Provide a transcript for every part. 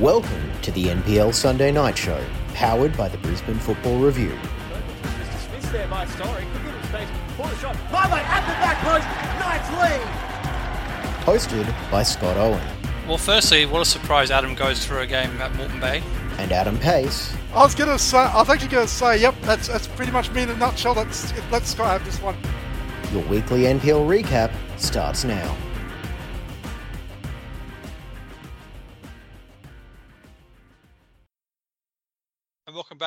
Welcome to the NPL Sunday Night Show, powered by the Brisbane Football Review. Mr. Smith's there by Story. Could give him space shot. Marley at the back post. Nice lead. Hosted by Scott Owen Well, firstly, what a surprise Adam goes through a game at Moreton Bay. and Adam Pace. I was gonna say, I was actually gonna say, yep, that's that's pretty much me in a nutshell. Let's let Scott have this one. Your weekly NPL recap starts now.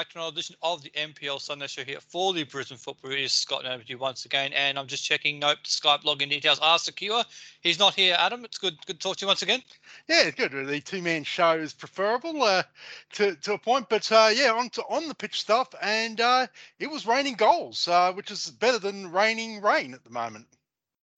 And welcome back to another edition of the NPL Sunday Show here for the Brisbane Football Review. Scott over to you once again, and I'm just checking. Nope, Skype login details are secure. He's not here, Adam. It's good, good to talk to you once again. Yeah, it's good. The two man show is preferable uh, to to a point, but uh, yeah, on to on the pitch stuff, and uh, it was raining goals, uh, which is better than raining rain at the moment.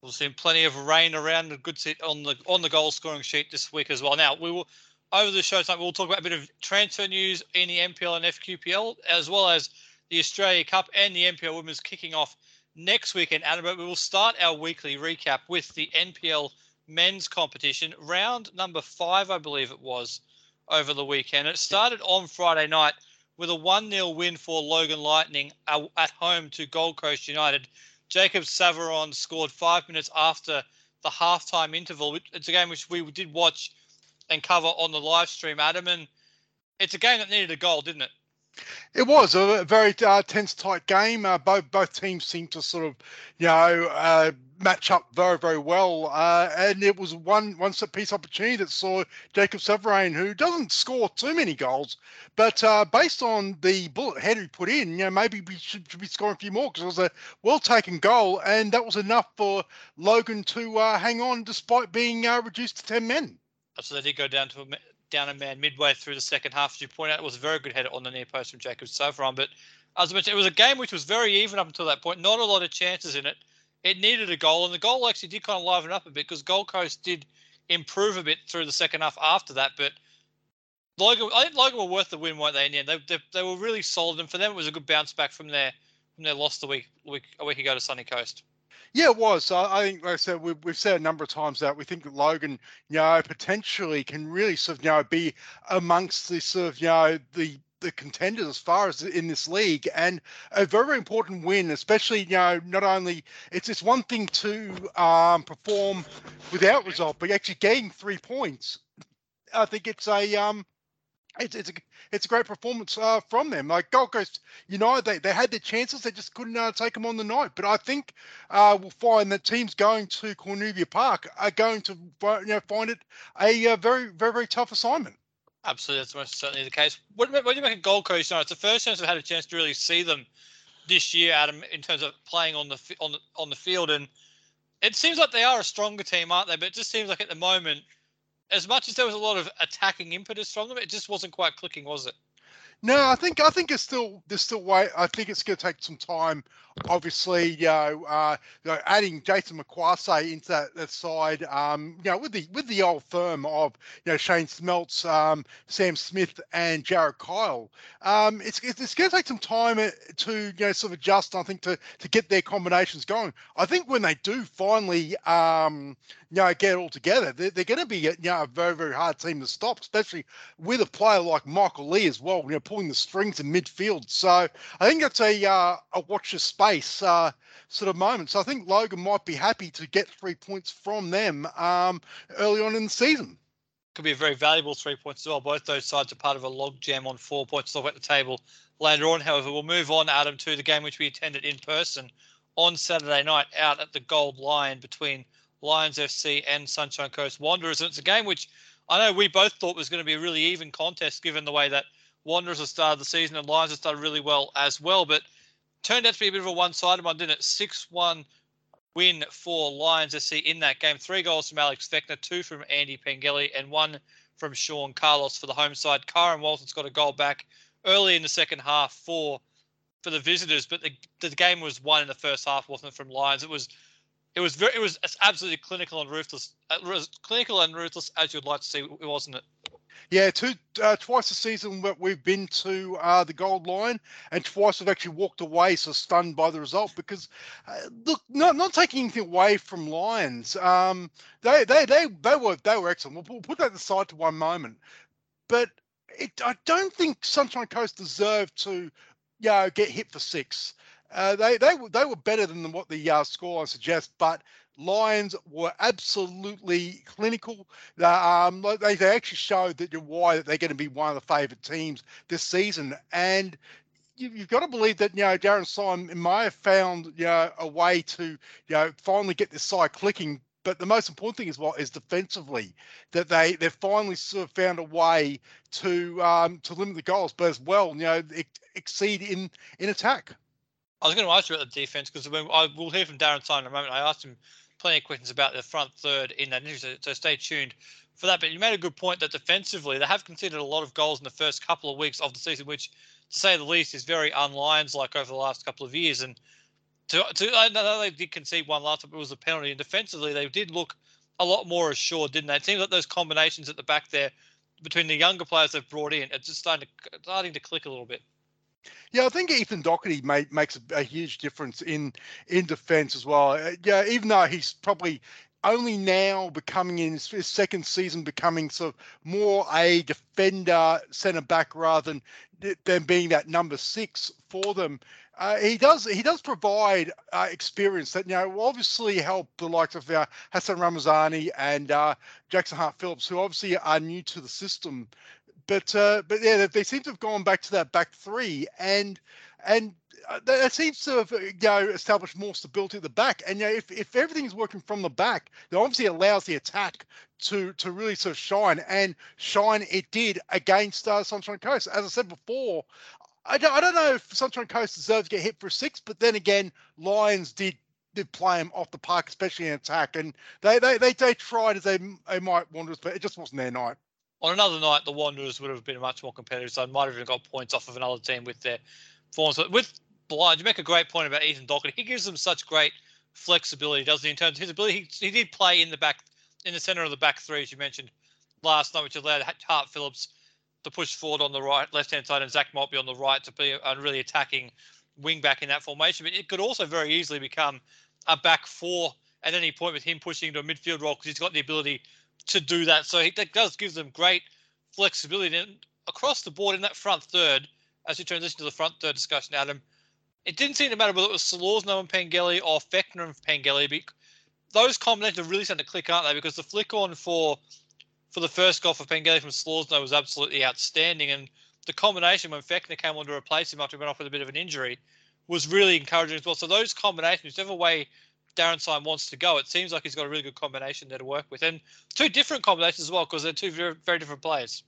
We've seen plenty of rain around a good seat on the on the goal scoring sheet this week as well. Now we will over the show tonight we'll talk about a bit of transfer news in the NPL and FQPL as well as the Australia Cup and the NPL Women's kicking off next weekend. Adam, but we will start our weekly recap with the NPL men's competition round number five, I believe it was, over the weekend. It started on Friday night with a 1 0 win for Logan Lightning uh, at home to Gold Coast United. Jacob Savaron scored five minutes after the halftime interval. It's a game which we did watch and cover on the live stream, Adam. And it's a game that needed a goal, didn't it? It was a very uh, tense, tight game. Uh, both both teams seemed to sort of, you know, uh, match up very, very well. Uh, and it was one one set piece opportunity that saw Jacob Severain, who doesn't score too many goals, but uh, based on the bullet head he put in, you know, maybe we should, should be scoring a few more because it was a well taken goal, and that was enough for Logan to uh, hang on despite being reduced to ten men. Uh, so they did go down to a, down a man midway through the second half. As you point out, it was a very good header on the near post from Jacob Savaron. But as I mentioned, it was a game which was very even up until that point. Not a lot of chances in it. It needed a goal, and the goal actually did kind of liven up a bit because Gold Coast did improve a bit through the second half after that. But Logan, I think Logan were worth the win, weren't they? In the end, they, they, they were really solid, and for them, it was a good bounce back from their from their loss the week, week a week ago to Sunny Coast. Yeah, it was. I, I think, like I said, we've, we've said a number of times that we think that Logan, you know, potentially can really sort of, you know, be amongst the sort of, you know, the the contenders as far as in this league and a very, very important win especially you know not only it's it's one thing to um, perform without result but actually getting three points i think it's a um it's, it's a it's a great performance uh, from them. Like Gold Coast United, they, they had their chances, they just couldn't uh, take them on the night. But I think uh, we'll find that teams going to Cornubia Park are going to you know find it a uh, very very very tough assignment. Absolutely, that's most certainly the case. What, what do you make of Gold Coast United? It's the first chance I've had a chance to really see them this year, Adam, in terms of playing on the on the on the field, and it seems like they are a stronger team, aren't they? But it just seems like at the moment, as much as there was a lot of attacking impetus from them, it just wasn't quite clicking, was it? No, I think I think it's still there's still way. I think it's going to take some time. Obviously, you know, uh, you know adding Jason McQuarrie into that, that side, um, you know, with the with the old firm of you know Shane Smeltz, um, Sam Smith, and Jared Kyle, um, it's it's, it's going to take some time uh, to you know sort of adjust. I think to to get their combinations going. I think when they do finally, um, you know, get all together, they're, they're going to be you know a very very hard team to stop, especially with a player like Michael Lee as well. You know, pulling the strings in midfield. So I think that's a uh, a watch your space uh, sort of moment. So I think Logan might be happy to get three points from them um, early on in the season. Could be a very valuable three points as well. Both those sides are part of a log jam on four points at the table later on. However, we'll move on, Adam, to the game which we attended in person on Saturday night out at the Gold Lion between Lions FC and Sunshine Coast Wanderers. And it's a game which I know we both thought was going to be a really even contest given the way that Wanderers have started the season and Lions have started really well as well. But turned out to be a bit of a one-sided one, didn't it? Six-one win for Lions FC in that game. Three goals from Alex Fechner, two from Andy Pengelly, and one from Sean Carlos for the home side. Karen Walton's got a goal back early in the second half for for the visitors, but the, the game was won in the first half, wasn't it, from Lions? It was it was very it was absolutely clinical and ruthless, uh, clinical and ruthless as you'd like to see, wasn't it? Yeah, two uh, twice a season we've been to uh, the Gold Line, and twice we've actually walked away so stunned by the result. Because uh, look, not not taking anything away from Lions, um, they they they they were they were excellent. We'll, we'll put that aside to one moment. but it, I don't think Sunshine Coast deserved to, you know, get hit for six. Uh, they they were they were better than what the uh, scoreline suggests, but Lions were absolutely clinical. Um, they, they actually showed that you why that they're going to be one of the favourite teams this season, and you, have got to believe that you know Darren Simon may have found you know a way to you know finally get this side clicking. But the most important thing is what is defensively that they they finally sort of found a way to um, to limit the goals, but as well you know exceed in in attack. I was going to ask you about the defense because I will hear from Darren Simon in a moment. I asked him plenty of questions about the front third in that interview, so, so stay tuned for that. But you made a good point that defensively they have conceded a lot of goals in the first couple of weeks of the season, which to say the least, is very unlions like over the last couple of years. And to, to I know they did concede one last time, but it was a penalty. And defensively, they did look a lot more assured, didn't they? It seems like those combinations at the back there between the younger players they've brought in, it's just starting to starting to click a little bit. Yeah, I think Ethan Docherty made, makes a, a, huge difference in in defence as well. Uh, yeah, even though he's probably only now becoming in his second season, becoming sort of more a defender centre back rather than than being that number six for them. Uh, he does he does provide uh, experience that you know obviously help the likes of uh, Hassan Ramazani and uh, Jackson Hart Phillips, who obviously are new to the system. But uh, but yeah, they seem to have gone back to that back three, and and uh, that seems to have you know established more stability at the back. And you know, if if everything is working from the back, that obviously allows the attack to to really sort of shine. And shine it did against uh, Sunshine Coast. As I said before, I don't I don't know if Sunshine Coast deserves to get hit for a six, but then again, Lions did did play him off the park, especially in attack, and they they they, they tried as they they might want to, but it just wasn't their night. On another night, the Wanderers would have been much more competitive, so I might have even got points off of another team with their forms. But with Blind, you make a great point about Ethan Docherty. He gives them such great flexibility, doesn't he? In terms of his ability, he, he did play in the back, in the center of the back three, as you mentioned last night, which allowed Hart Phillips to push forward on the right, left hand side, and Zach Maltby on the right to be a really attacking wing back in that formation. But it could also very easily become a back four at any point with him pushing into a midfield role because he's got the ability to do that. So he, that does give them great flexibility. And across the board in that front third, as we transition to the front third discussion, Adam, it didn't seem to matter whether it was Solorzano and Pengelly or Fechner and Pengelly. Those combinations are really starting to click, aren't they? Because the flick on for for the first goal for Pengelly from Solorzano was absolutely outstanding, and the combination when Fechner came on to replace him after he went off with a bit of an injury was really encouraging as well. So those combinations, whichever way Darren Simon wants to go, it seems like he's got a really good combination there to work with, and two different combinations as well because they're two very, very different players.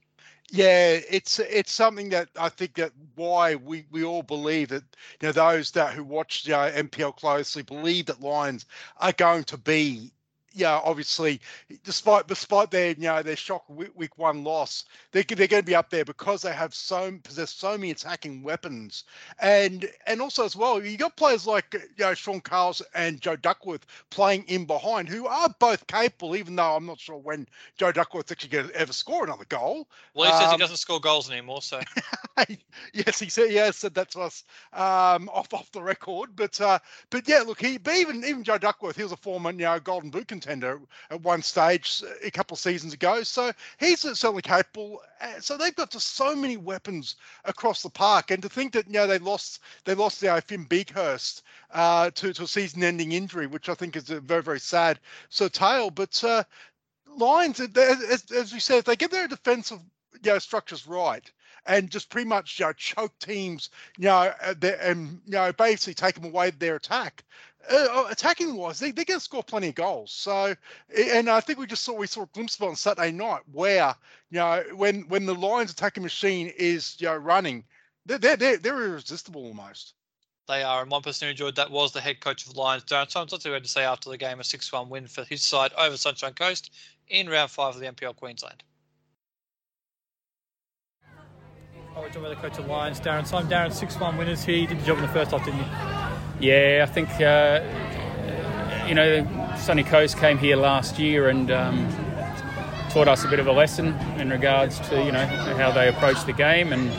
Yeah, it's it's something that I think that why we, we all believe that you know those that who watch you uh, know, NPL closely believe that Lions are going to be yeah, obviously, despite despite their you know their shock week one loss, they they're going to be up there because they have so possess so many attacking weapons, and and also as well, you got players like you know Sean Carls and Joe Duckworth playing in behind, who are both capable. Even though I'm not sure when Joe Duckworth actually going to ever score another goal. Well, he um, says he um, doesn't score goals anymore, so yes, he said yeah said that to us um, off off the record, but uh, but yeah, look, he but even even Joe Duckworth, he was a former you know Golden Boot contender contender at one stage a couple of seasons ago. So he's certainly capable. So they've got just so many weapons across the park, and to think that you know they lost they lost know, Finn Beekhurst uh, to to a season-ending injury, which I think is a very very sad sort of tale. But uh, Lions, as, as we said, if they get their defensive you know, structures right and just pretty much you know, choke teams, you know, and you know basically take them away their attack. Uh, uh, attacking wise, they, they're going to score plenty of goals. So, and I think we just saw we saw a glimpse of it on Saturday night where you know when when the Lions attacking machine is you know running, they're they're they're, they're irresistible almost. They are, and one person who enjoyed that was the head coach of Lions, Darren Simons. That's what he had to say after the game, a 6-1 win for his side over Sunshine Coast in round five of the NPL Queensland. Oh, we're talking about the coach of Lions, Darren Simon. Darren, 6-1 winners here. You did the job in the first half, didn't you? Yeah, I think uh, you know Sunny Coast came here last year and um, taught us a bit of a lesson in regards to you know how they approach the game, and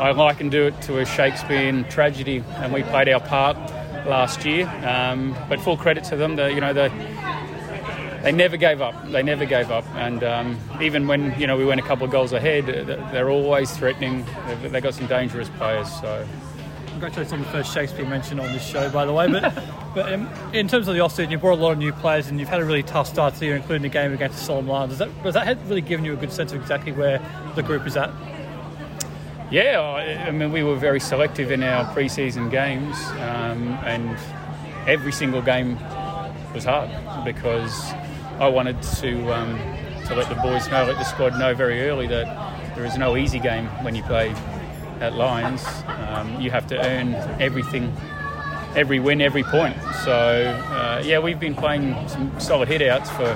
I liken do it to a Shakespearean tragedy, and we played our part last year. Um, but full credit to them, the, you know the they never gave up. They never gave up, and um, even when you know we went a couple of goals ahead, they're always threatening. They've, they've got some dangerous players. So congratulations on the first Shakespeare mention on this show, by the way. But but um, in terms of the off-season, you brought a lot of new players, and you've had a really tough start to the year, including the game against the Solomon Lions. Does that, has that really given you a good sense of exactly where the group is at? Yeah, I mean, we were very selective in our pre-season games, um, and every single game was hard because I wanted to um, to let the boys know, let the squad know very early that there is no easy game when you play at Lions. Um, you have to earn everything, every win, every point. So uh, yeah, we've been playing some solid hitouts for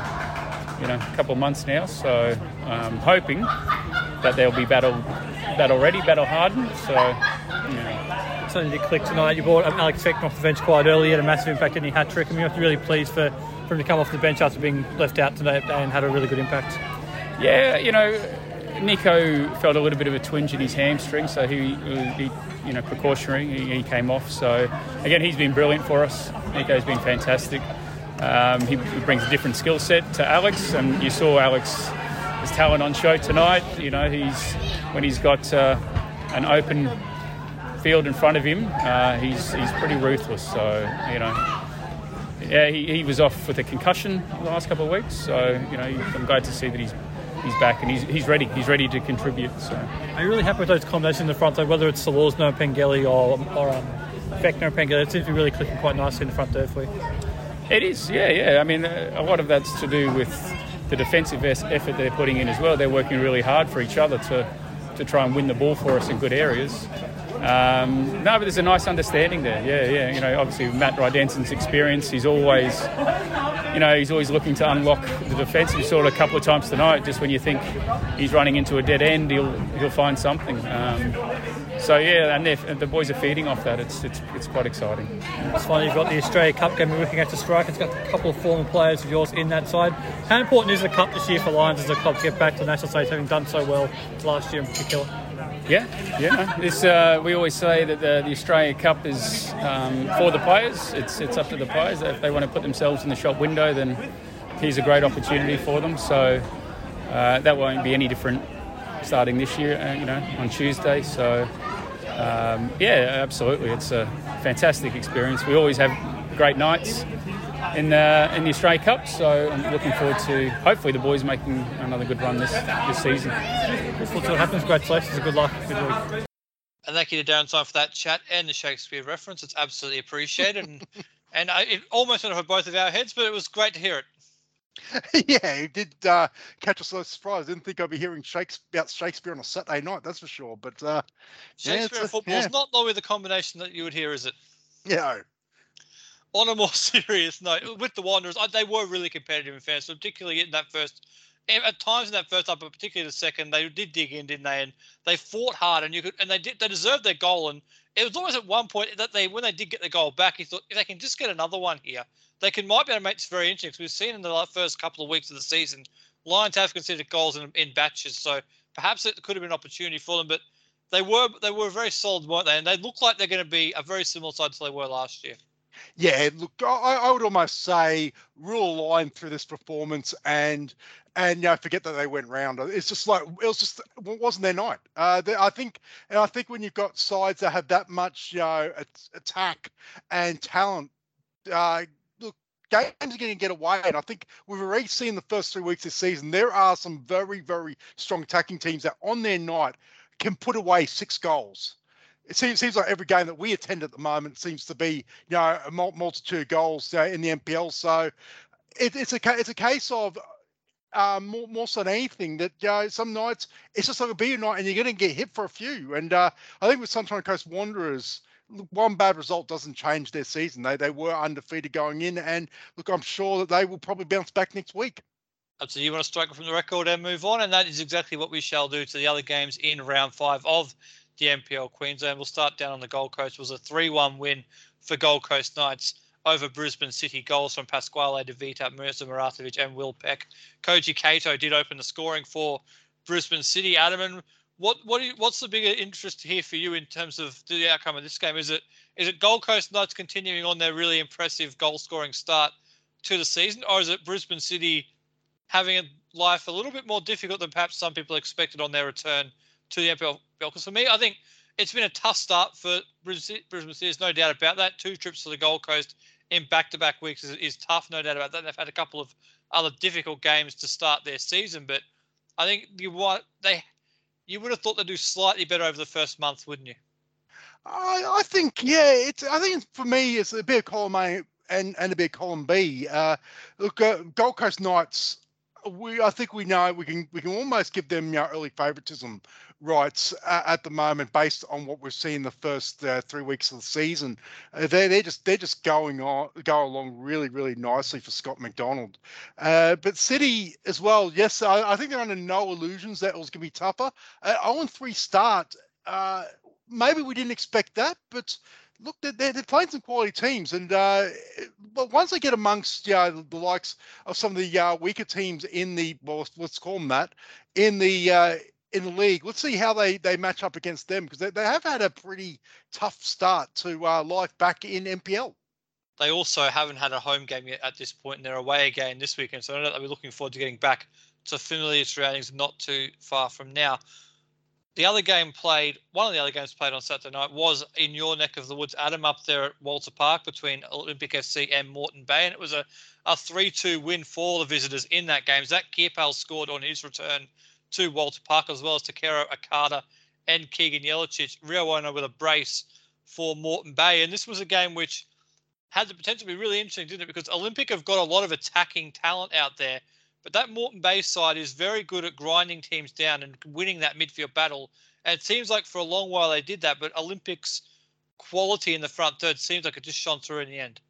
you know a couple of months now. So um, hoping that they'll be battle battle ready, battle hardened. So. You know, Something to click tonight. You brought Alex Fechner off the bench quite early, had a massive impact in your hat trick, and you're really pleased for, for him to come off the bench after being left out tonight and had a really good impact. Yeah, you know, Nico felt a little bit of a twinge in his hamstring, so he, he you know, precautionary. He, he, came off. So again, he's been brilliant for us. Nico's been fantastic. Um, he, brings a different skill set to Alex, and you saw Alex's talent on show tonight. You know, he's when he's got uh, an open field in front of him, uh, he's he's pretty ruthless. So you know, yeah, he, he was off with a concussion the last couple of weeks. So you know, I'm glad to see that he's he's back and he's, he's ready. He's ready to contribute. So, are you really happy with those combinations in the front, though, whether it's Solorzano Pengelly or, or um, Fechner and Pengelly? It seems to be really clicking quite nicely in the front there for you. It is, yeah, yeah. I mean, uh, a lot of that's to do with the defensive effort they're putting in as well. They're working really hard for each other to, to try and win the ball for us in good areas. Um, no, but there's a nice understanding there. Yeah, yeah. You know, obviously Matt Rydensen's experience, he's always you know, he's always looking to unlock the defence. We saw it a couple of times tonight. Just when you think he's running into a dead end, he'll he'll find something. Um, so yeah, and the boys are feeding off that. It's it's, it's quite exciting. It's funny you've got the Australia Cup game. We're looking at the strike. It's got a couple of former players of yours in that side. How important is the cup this year for Lions as a club to get back to national stage, having done so well last year in particular? Yeah, yeah. It's, uh, we always say that the, the Australia Cup is um, for the players. It's it's up to the players. If they want to put themselves in the shop window, then here's a great opportunity for them. So uh, that won't be any different starting this year. Uh, you know, on Tuesday. So um, yeah, absolutely. It's a fantastic experience. We always have great nights in the in the Australia Cup. So I'm looking forward to hopefully the boys making another good run this this season. We'll see what happens. Congratulations. Good luck. Good week. And thank you to Darren Simon for that chat and the Shakespeare reference. It's absolutely appreciated, and and I, it almost went over both of our heads, but it was great to hear it. yeah, it did uh, catch us a little surprise. Didn't think I'd be hearing Shakespeare, about Shakespeare on a Saturday night, that's for sure. But uh, Shakespeare yeah, football is yeah. not normally the combination that you would hear, is it? Yeah, on a more serious note, with the Wanderers, they were really competitive in fairness, particularly in that first. Eh, at times in that first half, but particularly the second, they did dig in, didn't they? And they fought hard, and you could, and they did, they deserved their goal. And it was always at one point that they, when they did get the goal back, he thought if they can just get another one here, they can might be able to make this very interesting. Because we've seen in the first couple of weeks of the season, Lions have considered goals in, in batches, so perhaps it could have been an opportunity for them. But they were they were very solid, weren't they? And they look like they're going to be a very similar side to they were last year. Yeah, look, I, I would almost say rule a line through this performance and and you know forget that they went round. It's just like it was just wasn't their night. Uh, they, I think, and I think when you've got sides that have that much you know attack and talent, uh, look, games are going to get away. And I think we've already seen the first three weeks this season. There are some very very strong attacking teams that on their night can put away six goals it seems, seems like every game that we attend at the moment seems to be, you know, a multitude of goals uh, in the NPL. So it, it's a it's a case of um, more, more so than anything that you know, some nights it's just like a beer night and you're going to get hit for a few. And uh, I think with Sunshine Coast Wanderers, one bad result doesn't change their season. They they were undefeated going in, and look, I'm sure that they will probably bounce back next week. So you want to strike from the record and move on, and that is exactly what we shall do to the other games in round five of the NPL Queensland. We'll start down on the Gold Coast. It was a 3 1 win for Gold Coast Knights over Brisbane City. Goals from Pasquale De Vita, Mirza Maratovic, and Will Peck. Koji Kato did open the scoring for Brisbane City. Adam, and what what you, what's the bigger interest here for you in terms of the outcome of this game? Is it is it Gold Coast Knights continuing on their really impressive goal scoring start to the season, or is it Brisbane City having a life a little bit more difficult than perhaps some people expected on their return to the NPL? Because for me, I think it's been a tough start for Brisbane. There's no doubt about that. Two trips to the Gold Coast in back-to-back weeks is, is tough, no doubt about that. They've had a couple of other difficult games to start their season, but I think you what they you would have thought they'd do slightly better over the first month, wouldn't you? I, I think yeah, it's I think for me it's a bit of column A and and a bit of column B. Uh, look, uh, Gold Coast Knights. We I think we know we can we can almost give them you know, early favouritism rights uh, at the moment based on what we've seen the first uh, three weeks of the season. Uh, they're they're just they're just going on go along really really nicely for Scott McDonald. Uh, but City as well. Yes, I, I, think they're under no illusions that it was going to be tougher. Uh, 0 3 start. Uh, maybe we didn't expect that, but look, they're, they're, playing some quality teams, and uh, but once they get amongst you know, the likes of some of the uh, weaker teams in the well, let's call them that in the uh, in the league, let's see how they they match up against them because they, they have had a pretty tough start to uh, life back in NPL. They also haven't had a home game yet at this point, and they're away again this weekend. So I know that we're looking forward to getting back to familiar surroundings not too far from now. The other game played, one of the other games played on Saturday night was in your neck of the woods, Adam, up there at Walter Park between Olympic FC and Moreton Bay. And it was a, a 3 2 win for the visitors in that game. Zach Kierpal scored on his return to Walter Park, as well as Takero Akata and Keegan Jelicic. Rio Ono with a brace for Moreton Bay. And this was a game which had the potential to be really interesting, didn't it? Because Olympic have got a lot of attacking talent out there. But that Moreton Bay side is very good at grinding teams down and winning that midfield battle. And it seems like for a long while they did that, but Olympics quality in the front third seems like it just shone through in the end.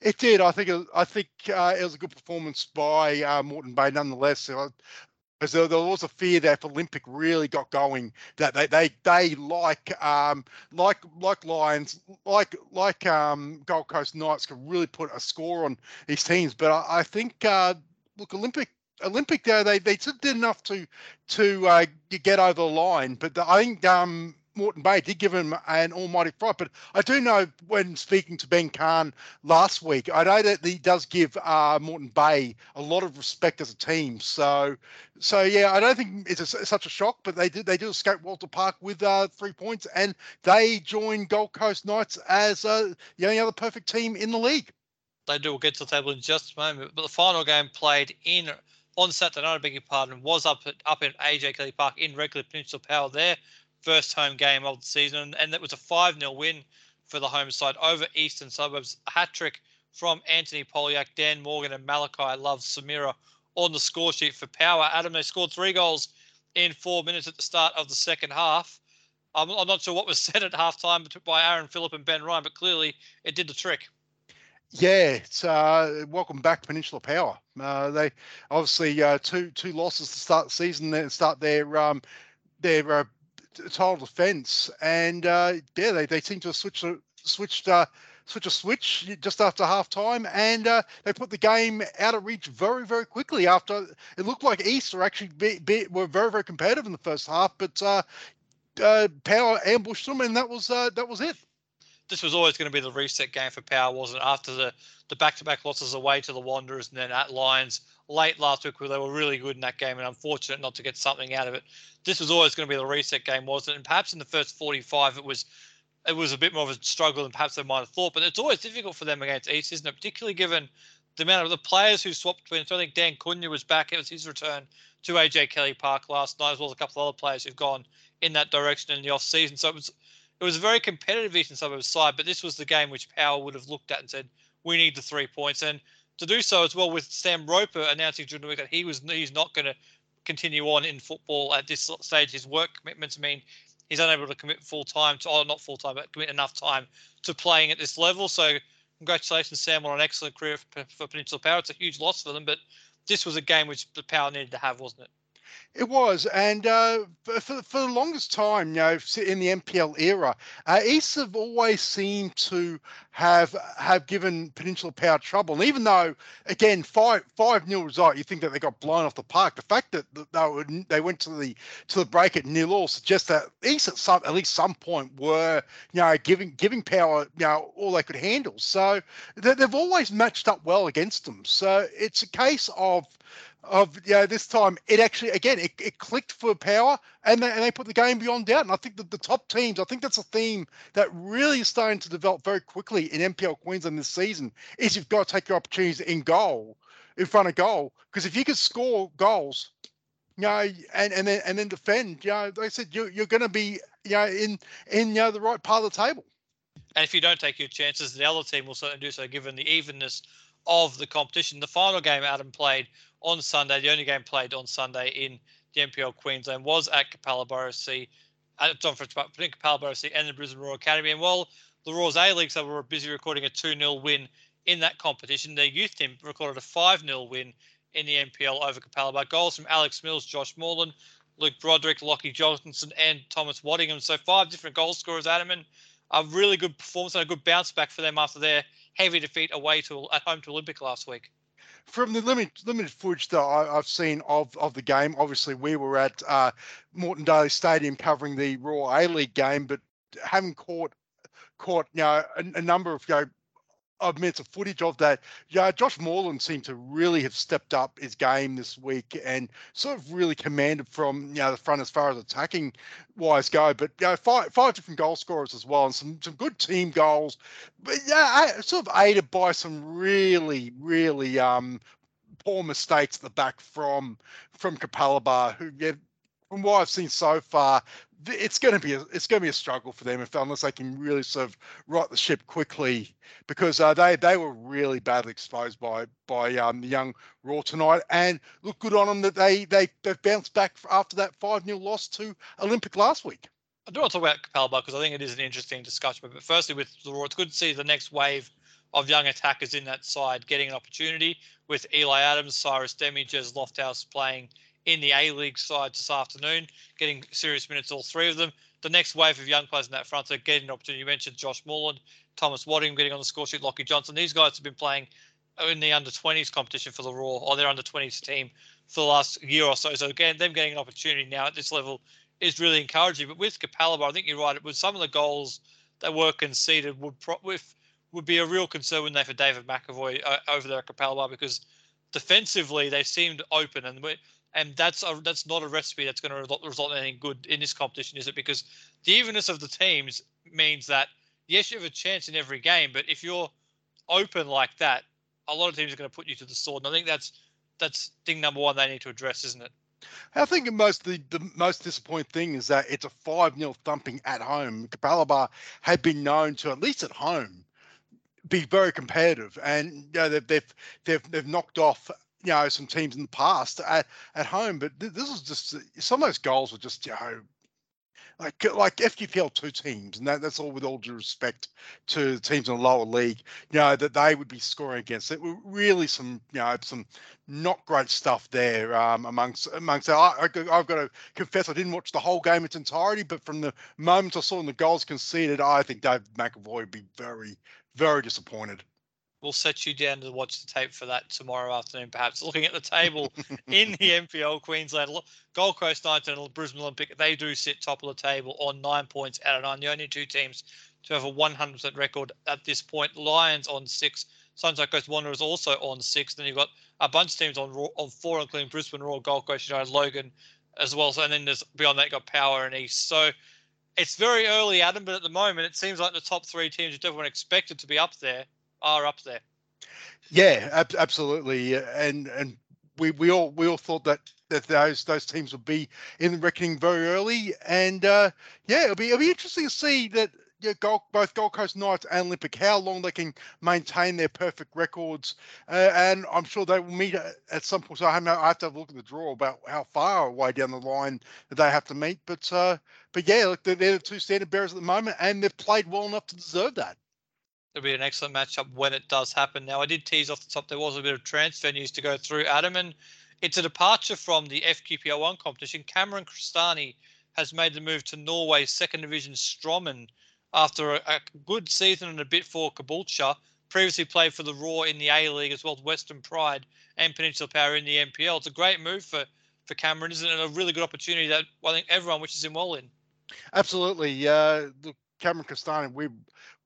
It did. I think. I think uh, it was a good performance by uh, Moreton Bay, nonetheless. Because there, there, was a fear that if Olympic really got going, that they they they like um like like Lions like like um Gold Coast Knights could really put a score on these teams. But I, I think uh, look, Olympic Olympic there, they they did enough to to uh, get over the line, but the, I think um, Moreton Bay did give him an almighty fright. But I do know when speaking to Ben Kahn last week, I know that he does give uh, Moreton Bay a lot of respect as a team. So, so yeah, I don't think it's a, such a shock. But they did they do escape Walter Park with uh, three points, and they join Gold Coast Knights as uh, the only other perfect team in the league. They do. We'll get to the table in just a moment. But the final game played in on Saturday night, I beg your pardon, was up at up in AJ Kelly Park in regular Peninsula Power, their first home game of the season, and that was a 5 0 win for the home side over Eastern Suburbs. A hat trick from Anthony Poliak, Dan Morgan, and Malachi Love Samira on the score sheet for Power. Adam, they scored three goals in four minutes at the start of the second half. I'm, I'm not sure what was said at halftime by Aaron Phillip and Ben Ryan, but clearly it did the trick. Yeah, uh, welcome back Peninsula Power. Uh, they obviously uh, two two losses to start the season, then start their um, their uh, title defence, and uh, yeah, they, they seem to have switched switched uh, switch a switch just after half time, and uh, they put the game out of reach very very quickly. After it looked like East were actually be, be, were very very competitive in the first half, but uh, uh, Power ambushed them, and that was uh, that was it this was always going to be the reset game for Power, wasn't it? After the the back-to-back losses away to the Wanderers and then at Lions late last week, where they were really good in that game and unfortunate not to get something out of it. This was always going to be the reset game, wasn't it? And perhaps in the first 45, it was it was a bit more of a struggle than perhaps they might have thought. But it's always difficult for them against East, isn't it? Particularly given the amount of the players who swapped between. So I think Dan Cunha was back. It was his return to AJ Kelly Park last night, as well as a couple of other players who've gone in that direction in the off season. So it was it was a very competitive Eastern Suburbs side, but this was the game which Power would have looked at and said, "We need the three points." And to do so as well, with Sam Roper announcing during the week that he was he's not going to continue on in football at this stage. His work commitments mean he's unable to commit full time to, oh, not full time, but commit enough time to playing at this level. So, congratulations, Sam, on an excellent career for, for Peninsula Power. It's a huge loss for them, but this was a game which the Power needed to have, wasn't it? It was, and uh, for, for, the longest time, you know, in the NPL era, uh, East have always seemed to have have given Peninsula Power trouble. And even though, again, five five nil result, you think that they got blown off the park. The fact that they were, they went to the to the break at nil all suggests that East at some at least some point were you know giving giving Power you know all they could handle. So they, they've always matched up well against them. So it's a case of of yeah, this time it actually again it, it clicked for power and they, and they put the game beyond doubt. And I think that the top teams, I think that's a theme that really is starting to develop very quickly in NPL Queensland this season. Is you've got to take your opportunities in goal, in front of goal, because if you can score goals, you know, and and then and then defend, you know, like said, you you're going to be you know in in you know the right part of the table. And if you don't take your chances, the other team will certainly do so, given the evenness of the competition. The final game Adam played on Sunday, the only game played on Sunday in the NPL Queensland was at Capalaba C, at French Park, between Capalaba C and the Brisbane Roar Academy. And while the Roars A League so were busy recording a 2 0 win in that competition, their youth team recorded a 5 0 win in the NPL over Capalaba. Goals from Alex Mills, Josh Morland, Luke Broderick, Lockie Johnson, and Thomas Waddingham. So five different goal scorers, Adam, and a really good performance and a good bounce back for them after their heavy defeat away to at home to Olympic last week. From the limited limited footage that I, have seen of, of the game, obviously we were at uh, Moreton Daily Stadium covering the Roar A League game, but having caught caught you know a, a number of you know minutes of footage of that. Yeah, Josh Morland seemed to really have stepped up his game this week and sort of really commanded from you know the front as far as attacking wise go. But you know, five five different goal scorers as well and some some good team goals. But yeah, sort of aided by some really really um poor mistakes at the back from from Capalaba, who yeah, from what I've seen so far, it's going to be a, it's going to be a struggle for them if unless they can really sort of right the ship quickly because uh, they they were really badly exposed by by um, the young Roar tonight and look good on them that they they they've bounced back after that five 0 loss to Olympic last week. I do want to talk about Capalaba because I think it is an interesting discussion. But firstly, with the Roar, it's good to see the next wave of young attackers in that side getting an opportunity with Eli Adams, Cyrus Dehmie, Jez Lofthouse playing in the A League side this afternoon, getting serious minutes, all three of them. The next wave of young players in that front are getting an opportunity. You mentioned Josh Morland, Thomas Wadding getting on the score sheet, Lockie Johnson. These guys have been playing in the under 20s competition for the Roar or their under 20s team for the last year or so. So, again, them getting an opportunity now at this level is really encouraging. But with Capalaba, I think you're right. With some of the goals that were conceded, would pro- with would be a real concern when they for David McAvoy uh, over there at Capalaba because defensively they seemed open and and that's a, that's not a recipe that's going to result in anything good in this competition, is it? Because the evenness of the teams means that yes, you have a chance in every game, but if you're open like that, a lot of teams are going to put you to the sword. And I think that's that's thing number one they need to address, isn't it? I think most the, the most disappointing thing is that it's a five 0 thumping at home. Capalaba had been known to at least at home be very competitive, and you know, they've, they've they've they've knocked off you know some teams in the past at, at home, but th- this is just some of those goals were just you know like like FQPL two teams, and that, that's all with all due respect to teams in the lower league, you know, that they would be scoring against. It were really some, you know, some not great stuff there um, amongst amongst. I, I, I've got to confess, I didn't watch the whole game in its entirety, but from the moment I saw the goals conceded, I think Dave McAvoy would be very, very disappointed we'll set you down to watch the tape for that tomorrow afternoon, perhaps. Looking at the table in the NPL, Queensland, Gold Coast Knights and Brisbane Olympic, they do sit top of the table on nine points out of nine. The only two teams to have a 100% record at this point. Lions on six, Sunshine Coast Wanderers also on six. Then you've got a bunch of teams on on four, including Brisbane Roar, Gold Coast United, Logan as well. So, and then there's beyond that, you've got Power and East. So it's very early, Adam, but at the moment, it seems like the top three teams that everyone expected to be up there are up there. Yeah, ab- absolutely, and and we, we all we all thought that that those those teams would be in the reckoning very early, and uh, yeah, it'll be it'll be interesting to see that yeah, Gold, both Gold Coast Knights and Olympic, how long they can maintain their perfect records. Uh, and I'm sure they will meet at some point. So I have, no, I have to have a look at the draw about how far away down the line they have to meet. But uh, but yeah, look, they're, they're the two standard bearers at the moment, and they've played well enough to deserve that it'll be an excellent matchup when it does happen. Now, I did tease off the top there was a bit of transfer news to go through. Adam, and It's a departure from the FQPL one competition. Cameron Cristani has made the move to Norway's second division Strømmen after a, a good season and a bit for Caboolture. Previously played for the Roar in the A League as well as Western Pride and Peninsula Power in the NPL. It's a great move for for Cameron, isn't it? A really good opportunity that I think everyone wishes him well in. Absolutely. Uh, Cameron Cristani, we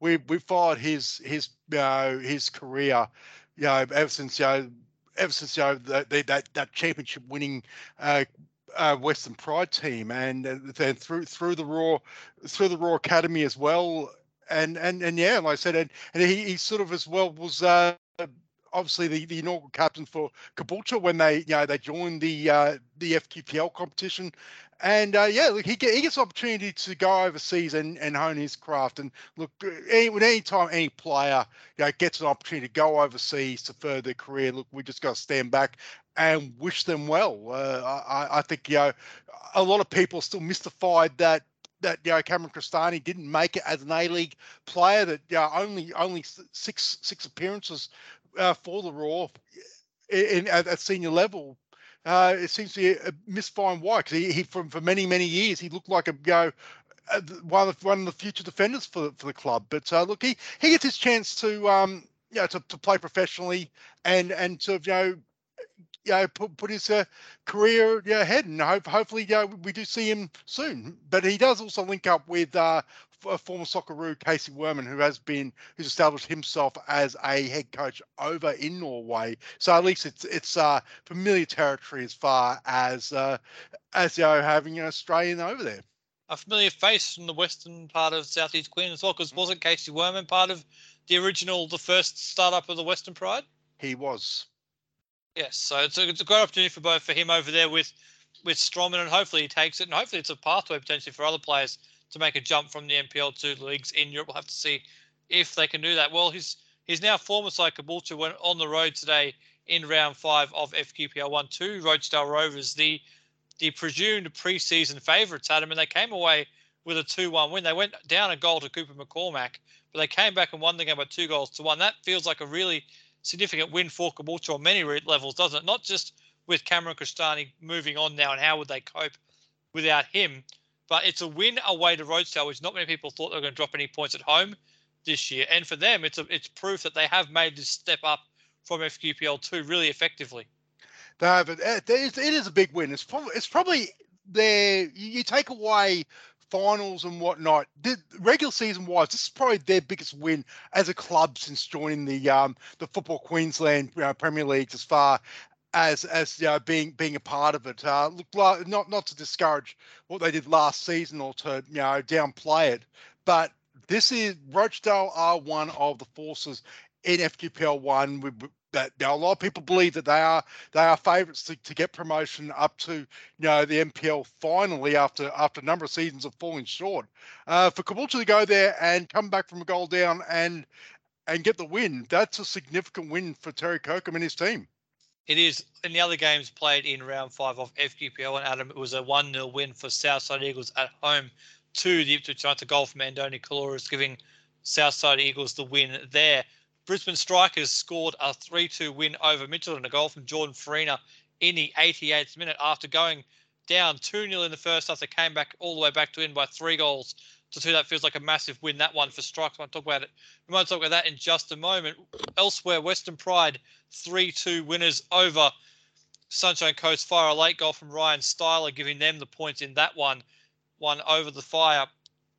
we we followed his his you know, his career, you know, ever since you know, ever since you know, the, the, that that championship winning uh, uh, Western Pride team, and then through through the Roar through the Roar Academy as well, and and and yeah, like I said, and, and he, he sort of as well was uh, obviously the, the inaugural captain for Caboolture when they you know they joined the uh, the FQPL competition, and uh, yeah, look, he, get, he gets opportunity to go overseas and, and hone his craft. And look, any, any time any player you know, gets an opportunity to go overseas to further their career, look, we just got to stand back and wish them well. Uh, I, I think you know a lot of people are still mystified that that you know Cameron Cristani didn't make it as an A League player. That you know, only only six six appearances uh, for the Roar in, at, at senior level. Uh, it seems to be a misfind why because he, he from for many many years he looked like a you know, uh, one of the, one of the future defenders for the, for the club. But uh, look, he he gets his chance to um you know to, to play professionally and and to you know you know, put, put his uh, career you know, ahead, and hope, hopefully, you know, we do see him soon. But he does also link up with uh, a former Socceroo Kasey Wehrman, who has been who's established himself as a head coach over in Norway. So at least it's it's uh, familiar territory as far as uh, as you know having an Australian over there. A familiar face from the western part of southeast Queensland as well, because wasn't Kasey Wehrman part of the original, the first startup of the Western Pride? He was. Yes, so it's a, it's a great opportunity for both for him over there with with Strømmen, and hopefully he takes it, and hopefully it's a pathway potentially for other players to make a jump from the NPL to leagues in Europe. We'll have to see if they can do that. Well, he's he's now former side Caboolture went on the road today in round five of FQPL one two Rochedale Rovers, the the presumed preseason favourites had them, and they came away with a two one win. They went down a goal to Cooper McCormack, but they came back and won the game by two goals to one. That feels like a really significant win for Caboolture on many levels, doesn't it? Not just with Cameron Cristani moving on now, and how would they cope without him? But it's a win away to Rochedale, which not many people thought they were going to drop any points at home this year. And for them, it's a, it's proof that they have made this step up from FQPL two really effectively. They have it. Is, it is a big win. It's probably it's probably their you take away finals and whatnot. The regular season wise, this is probably their biggest win as a club since joining the um, the Football Queensland you know, Premier League as far as as you know, being being a part of it. Uh, look, not not to discourage what they did last season or to you know downplay it, but this is Rochedale are one of the forces in FQPL one that now a lot of people believe that they are they are favourites to, to get promotion up to you know the NPL finally after after a number of seasons of falling short. Uh, for Caboolture to go there and come back from a goal down and and get the win, that's a significant win for Terry Kirkham and his team. It is in the other games played in round five of FQPL and Adam. It was a 1 0 win for Southside Eagles at home to the Ipswich United Golf Mandoni Caloris, giving Southside Eagles the win there. Brisbane Strikers scored a 3 2 win over Mitchelton, a goal from Jordan Farina in the 88th minute after going down 2 0 in the first half. They came back all the way back to win by three goals to two. That feels like a massive win. That one for Strikers. To talk about it. We might talk about that in just a moment. Elsewhere, Western Pride 3 2 winners over Sunshine Coast Fire. A late goal from Ryan Styler, giving them the points in that one. One over the Fire.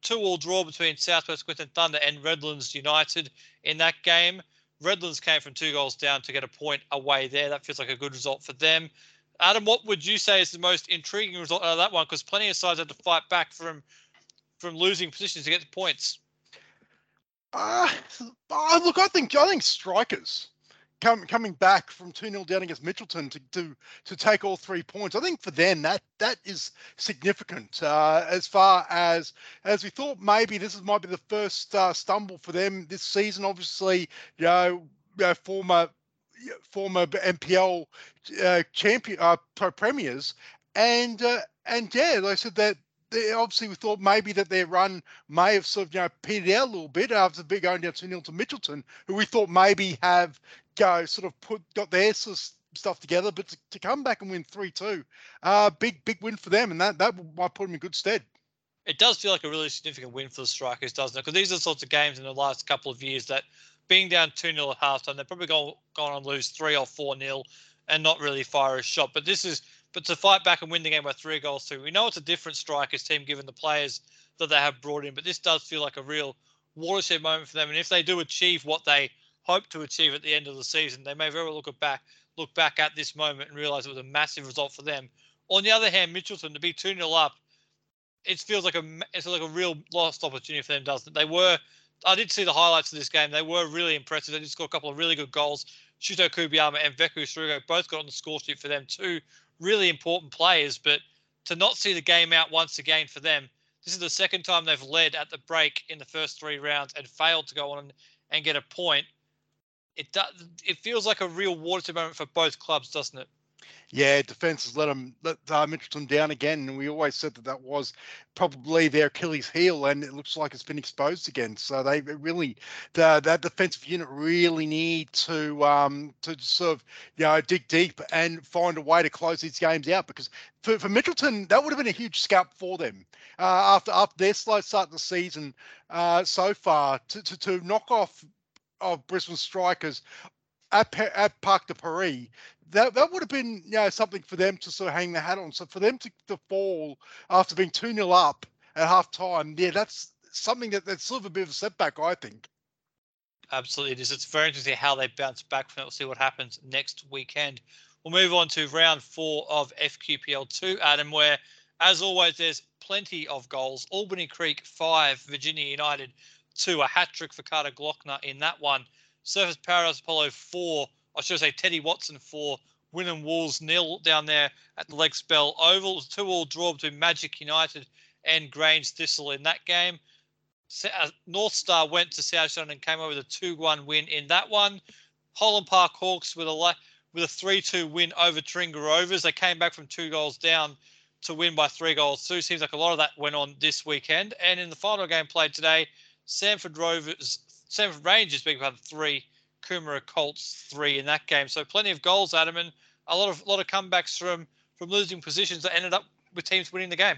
Two all draw between Southwest Queensland Thunder and Redlands United in that game. Redlands came from two goals down to get a point away there. That feels like a good result for them. Adam, what would you say is the most intriguing result out of that one? Because plenty of sides had to fight back from from losing positions to get the points? Uh, uh look, I think I think strikers come, coming back from 2 0 down against Mitchelton to, to to take all three points. I think for them that that is significant. Uh, as far as as we thought, maybe this is, might be the first uh, stumble for them this season. Obviously, you know, former former NPL uh, champion uh, premiers, and uh, and yeah, like I said that they, obviously we thought maybe that their run may have sort of you know petered out a little bit after the big going down 2 0 to Mitchelton, who we thought maybe have go sort of put got their sort of stuff together, but to, to come back and win three two, uh, big big win for them, and that that might put them in good stead. It does feel like a really significant win for the Strikers, doesn't it? Because these are the sorts of games in the last couple of years that being down 2 0 at halftime, they're probably going, going on lose 3 or 4 0 and not really fire a shot. But this is, but to fight back and win the game by three goals too. We know it's a different Strikers team given the players that they have brought in, but this does feel like a real watershed moment for them. And if they do achieve what they hope to achieve at the end of the season, they may very well look back look back at this moment and realize it was a massive result for them. On the other hand, Mitchelton to be 2 0 up, it feels like a it's like a real lost opportunity for them, doesn't it? They were I did see the highlights of this game. They were really impressive. They did score a couple of really good goals. Shuto Kubiyama and Veku Strugo both got on the score sheet for them. Two really important players, but to not see the game out once again for them, this is the second time they've led at the break in the first three rounds and failed to go on and get a point. It does. It feels like a real watershed moment for both clubs, doesn't it? Yeah, defense has let them let uh, Mitchelton down again, and we always said that that was probably their Achilles heel, and it looks like it's been exposed again. So they really, the, that defensive unit really need to um, to sort of you know dig deep and find a way to close these games out because for, for Mitchelton that would have been a huge scalp for them uh, after after their slow start of the season uh, so far to, to to knock off of Brisbane Strikers at, at Parc de Paris, that that would have been you know something for them to sort of hang their hat on. So for them to, to fall after being two 0 up at half time, yeah, that's something that that's sort of a bit of a setback, I think. Absolutely, it is. It's very interesting how they bounce back from it. We'll see what happens next weekend. We'll move on to round four of FQPL two, Adam, where as always there's plenty of goals. Albany Creek five, Virginia United two, a hat trick for Carter Glockner in that one. Surfers Paradise Apollo four, I should say Teddy Watson for Wynnum Wolves nil down there at the Lex Bell Oval. Two all draw between Magic United and Grange Thistle in that game. Uh, North Star went to South and came over with a 2-1 win in that one. Holland Park Hawks with a with a 3-2 win over Taringa Rovers. They came back from two goals down to win by three goals. Two seems like a lot of that went on this weekend. And in the final game played today, Samford Rovers, Samford Rangers, big part three, Coomera Colts three in that game. So plenty of goals, Adam, and a lot of lot of comebacks from from losing positions that ended up with teams winning the game.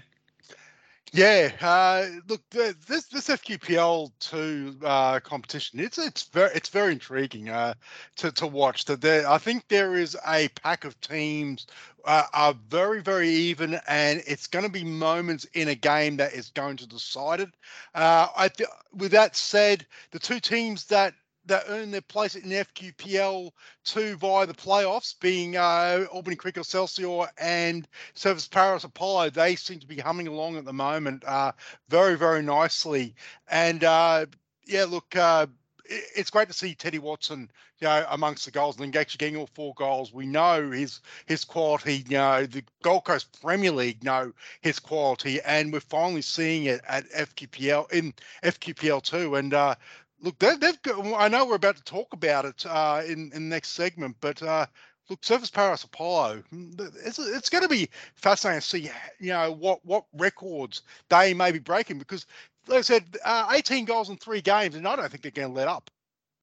Yeah, uh, look, this this FQPL two uh, competition it's it's very it's very intriguing uh, to to watch. That there, I think there is a pack of teams uh, are very very even, and it's going to be moments in a game that is going to decide it. Uh, I th- with that said, the two teams that that earn their place in FQPL two via the playoffs, being uh, Albany Creek Excelsior and Surfers Paris Apollo. They seem to be humming along at the moment uh, very, very nicely. And uh, yeah, look, uh, it's great to see Teddy Watson, you know, amongst the goals and actually getting all four goals. We know his his quality. You know, the Gold Coast Premier League know his quality, and we're finally seeing it at FQPL in FQPL two. And uh, look, they've, got, I know we're about to talk about it uh, in in the next segment, but uh, look, Surfers Paradise Apollo, mm, it's it's going to be fascinating to see, you know, what what records they may be breaking because, like I said, uh, 18 goals in three games, and I don't think they're going to let up.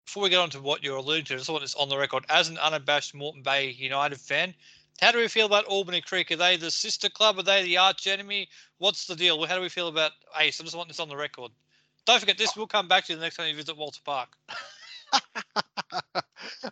Before we get on to what you're alluding to, I just want this on the record as an unabashed Moreton Bay United fan. How do we feel about Albany Creek? Are they the sister club? Are they the arch enemy? What's the deal? How do we feel about Ace? I just want this on the record. Don't forget, this will come back to you the next time you visit Wolter Park.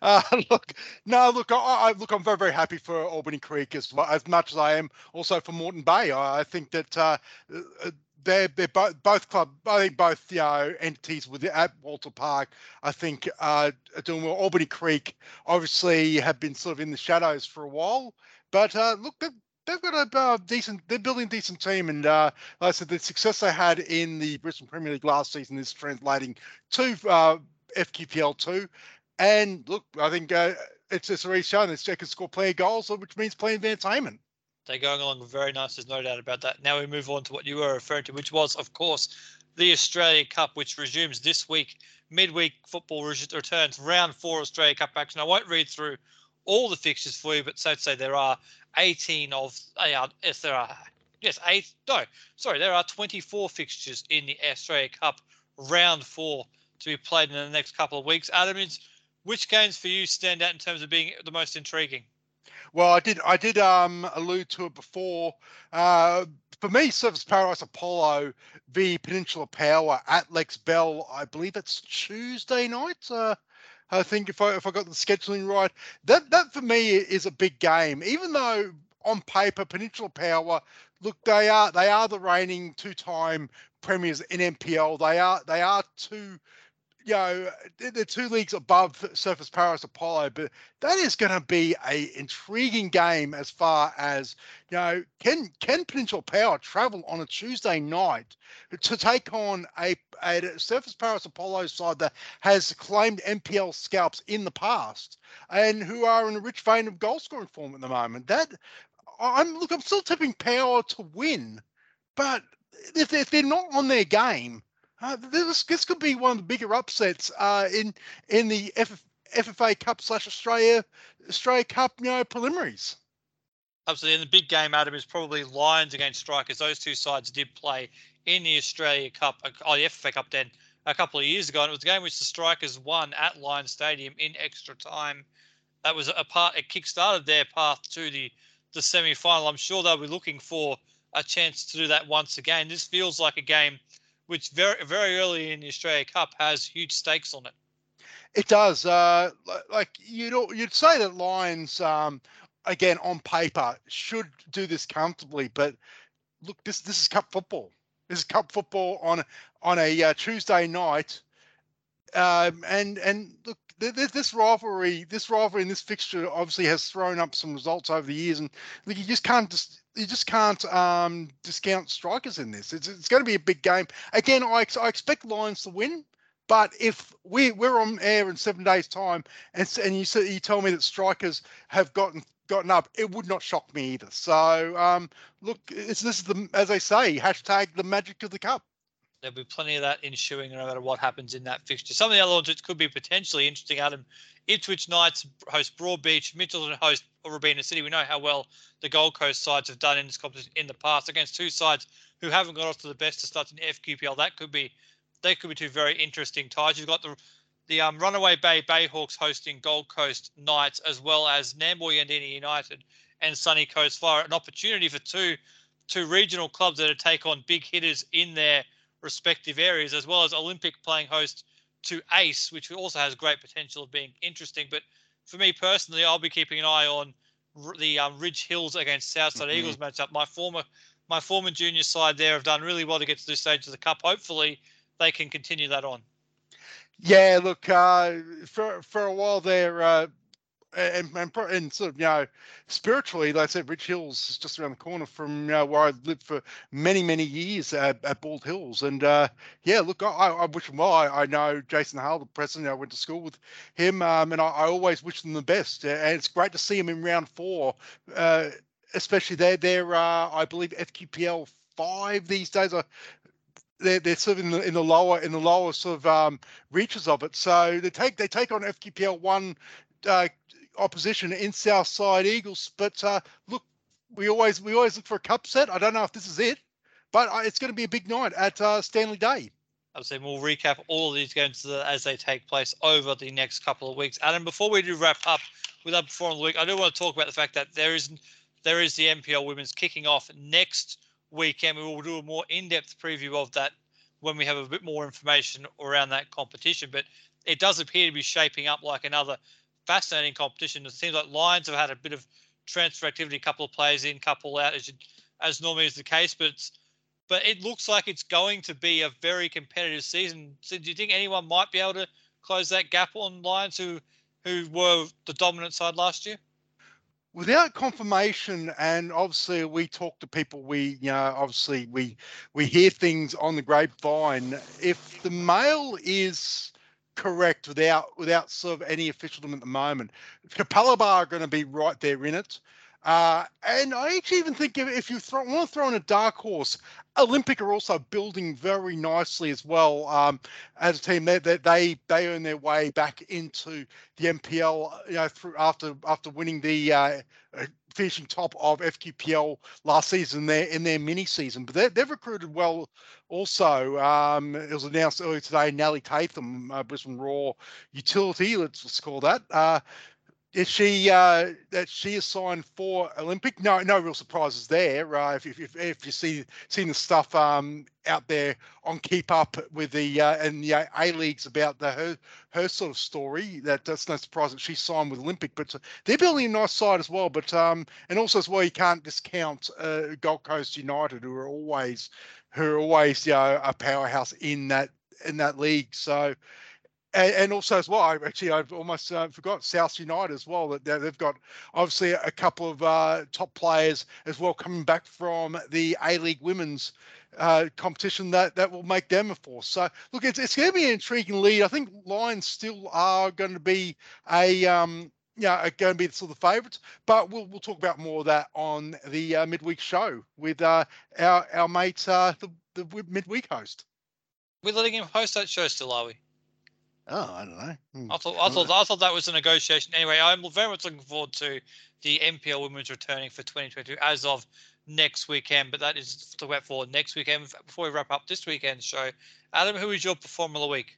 uh, look, no, look, I, I, look, I'm very, very happy for Albany Creek as as much as I am also for Moreton Bay. I, I think that uh, uh they're they're both both club. I think both you know entities with at Wolter Park. I think uh, are doing well. Albany Creek obviously have been sort of in the shadows for a while, but uh, look, they've they've got a uh, decent. They're building a decent team, and uh, like I said, the success they had in the Brisbane Premier League last season is translating to uh, FQPL two. And look, I think it's just already shown that they can score player goals, which means player entertainment. They're going along very nice. There's no doubt about that. Now we move on to what you were referring to, which was, of course, the Australia Cup, which resumes this week. Midweek football returns round four Australia Cup action. I won't read through all the fixtures for you, but so to say there are 18 of uh, yes there are yes eight no sorry there are 24 fixtures in the Australia Cup round four to be played in the next couple of weeks. Adam, Which games for you stand out in terms of being the most intriguing? Well, I did I did um, allude to it before. Uh, for me, Surfers Paradise Apollo v Peninsula Power at Lex Bell. I believe it's Tuesday night. Uh, I think if I if I got the scheduling right, that that for me is a big game. Even though on paper Peninsula Power, look they are they are the reigning two-time premiers in NPL. They are they are two you know, they're two leagues above Surfers Paris Apollo, but that is going to be a intriguing game as far as you know. Can can Peninsula Power travel on a Tuesday night to take on a, a Surfers Paradise Apollo side that has claimed NPL scalps in the past and who are in a rich vein of goal scoring form at the moment? That I'm look, I'm still tipping Power to win, but if they're not on their game uh, this this could be one of the bigger upsets uh, in in the FFA Cup slash Australia Australia Cup, you know, preliminaries. Absolutely, and the big game, Adam, is probably Lions against Strikers. Those two sides did play in the Australia Cup, uh, oh, the FFA Cup then a couple of years ago, and it was a game which the Strikers won at Lions Stadium in extra time. That was a part. It kick-started their path to the the semi-final. I'm sure they'll be looking for a chance to do that once again. This feels like a game which very very early in the Australia Cup has huge stakes on it. It does. Uh, like you'd you'd say that Lions, um, again on paper, should do this comfortably, but look, this this is cup football. This is cup football on on a uh, Tuesday night, um, and and look, this rivalry, this rivalry, and this fixture obviously has thrown up some results over the years, and look, you just can't just you just can't um, discount strikers in this. It's, it's going to be a big game. Again, I, I expect Lions to win, but if we we're on air in seven days' time, and and you you tell me that strikers have gotten gotten up, it would not shock me either. So um, look, this is the as they say, hashtag the magic of the cup. There'll be plenty of that ensuing no matter what happens in that fixture. Some of the other ones could be potentially interesting, Adam. Ipswich Knights host Broadbeach, Mitchelton host Robina City. We know how well the Gold Coast sides have done in this competition in the past against two sides who haven't got off to the best of starts in FQPL. That could be they could be two very interesting ties. You've got the the um, Runaway Bay Bayhawks hosting Gold Coast Knights as well as Nambour Yandina United and Sunny Coast Fire. An opportunity for two two regional clubs that are take on big hitters in their respective areas, as well as Olympic playing host to Ace, which also has great potential of being interesting. But for me personally, I'll be keeping an eye on the um, Ridge Hills against Southside mm-hmm. Eagles matchup. My former my former junior side there have done really well to get to this stage of the cup. Hopefully, they can continue that on. Yeah, look, uh, for for a while there, uh, and, and, and sort of you know spiritually, like I said, Ridge Hills is just around the corner from you know, where I lived for many many years at, at Bald Hills, and uh, yeah, look, I, I wish them well. I, I know Jason Hale, the president. I went to school with him, um, and I, I, always wish them the best. And it's great to see him in round four, uh, especially they're they're uh, I believe FQPL five these days. They're, they're sort of in the, in the lower in the lower sort of um, reaches of it. So they take they take on FQPL one uh, opposition in Southside Eagles. But uh, look, we always we always look for a cup set. I don't know if this is it, but uh, it's going to be a big night at uh, Stanley Day. Say we'll recap all of these games as they take place over the next couple of weeks. Adam, before we do wrap up with our performance of the week, I do want to talk about the fact that there is there is the NPL Women's kicking off next weekend. We will do a more in-depth preview of that when we have a bit more information around that competition. But it does appear to be shaping up like another fascinating competition. It seems like Lions have had a bit of transfer activity, a couple of players in, couple out, as, you, as normally is the case. But but it looks like it's going to be a very competitive season. So do you think anyone might be able to close that gap on Lions who who were the dominant side last year? without confirmation and obviously we talk to people we you know obviously we we hear things on the grapevine if the mail is correct without without sort of any officialdom at the moment. Capalaba are going to be right there in it. Uh, and I actually even think if, if you throw, want to throw in a dark horse, Olympic are also building very nicely as well um, as a team. They, they they they earn their way back into the NPL, you know, through after after winning the uh, finishing top of FQPL last season there in their mini season. But they, they've recruited well also. Um, it was announced earlier today, Nellie Tatham, uh, Brisbane Roar utility, let's, let's call that. Uh, is she uh, that she is signed for Olympic? No, no real surprises there. Uh, if, if, if you see seen the stuff um, out there on Keep Up with the uh, and the A leagues about the her her sort of story, that that's no surprise that she signed with Olympic. But uh, they're building a nice side as well. But um, and also as well, you can't discount uh, Gold Coast United, who are always who are always you know, a powerhouse in that in that league. So and, and, also as well, I actually I've almost uh, forgot South United as well that they've got obviously a couple of uh, top players as well coming back from the A League Women's uh, competition that that will make them a force. So look, it's it's going to be an intriguing lead. I think Lions still are going to be a um, yeah, going to be sort of the favourites, but we'll we'll talk about more of that on the uh, midweek show with uh, our our mate uh, the the midweek host. We're letting him host that show still, are we? Oh, I don't know. Hmm. I thought I thought I thought that was a negotiation. Anyway, I'm very much looking forward to the NPL Women's returning for 2022 as of next weekend. But that is to wait for next weekend. Before we wrap up this weekend show, Adam, who is your performer of the week?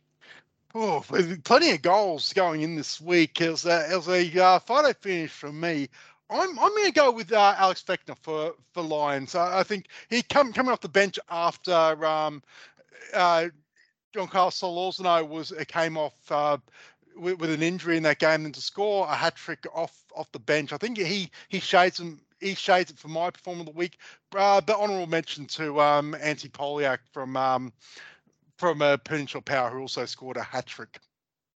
Oh, plenty of goals going in this week. It was a, it was a uh, photo finish from me. I'm I'm going to go with uh, Alex Fechner for for Lions. I, I think he come coming off the bench after um, uh, Giancarlo Solorzano was it came off uh, with, with, an injury in that game, and to score a hat trick off off the bench, I think he he shades him. He shades it for my performance of the week. Uh, but honourable mention to um, Antti Poliak from um, from uh, Peninsula Power, who also scored a hat trick.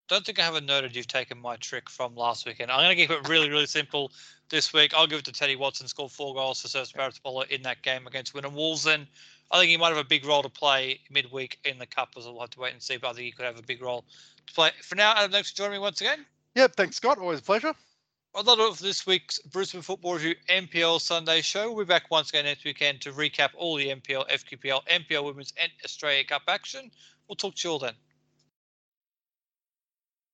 Don't think I haven't noted you've taken my trick from last weekend. I'm going to keep it really, really simple this week. I'll give it to Teddy Watson, scored four goals for Surfers Paris in that game against Wynnum Wolves. And I think he might have a big role to play midweek in the cup, as we'll have to wait and see. But I think he could have a big role to play. For now, Adam, thanks for joining me once again. Yep, thanks, Scott. Always a pleasure. Well, that of this week's Brisbane Football Review NPL Sunday show. We'll be back once again next weekend to recap all the NPL, FQPL, NPL Women's, and Australia Cup action. We'll talk to you all then.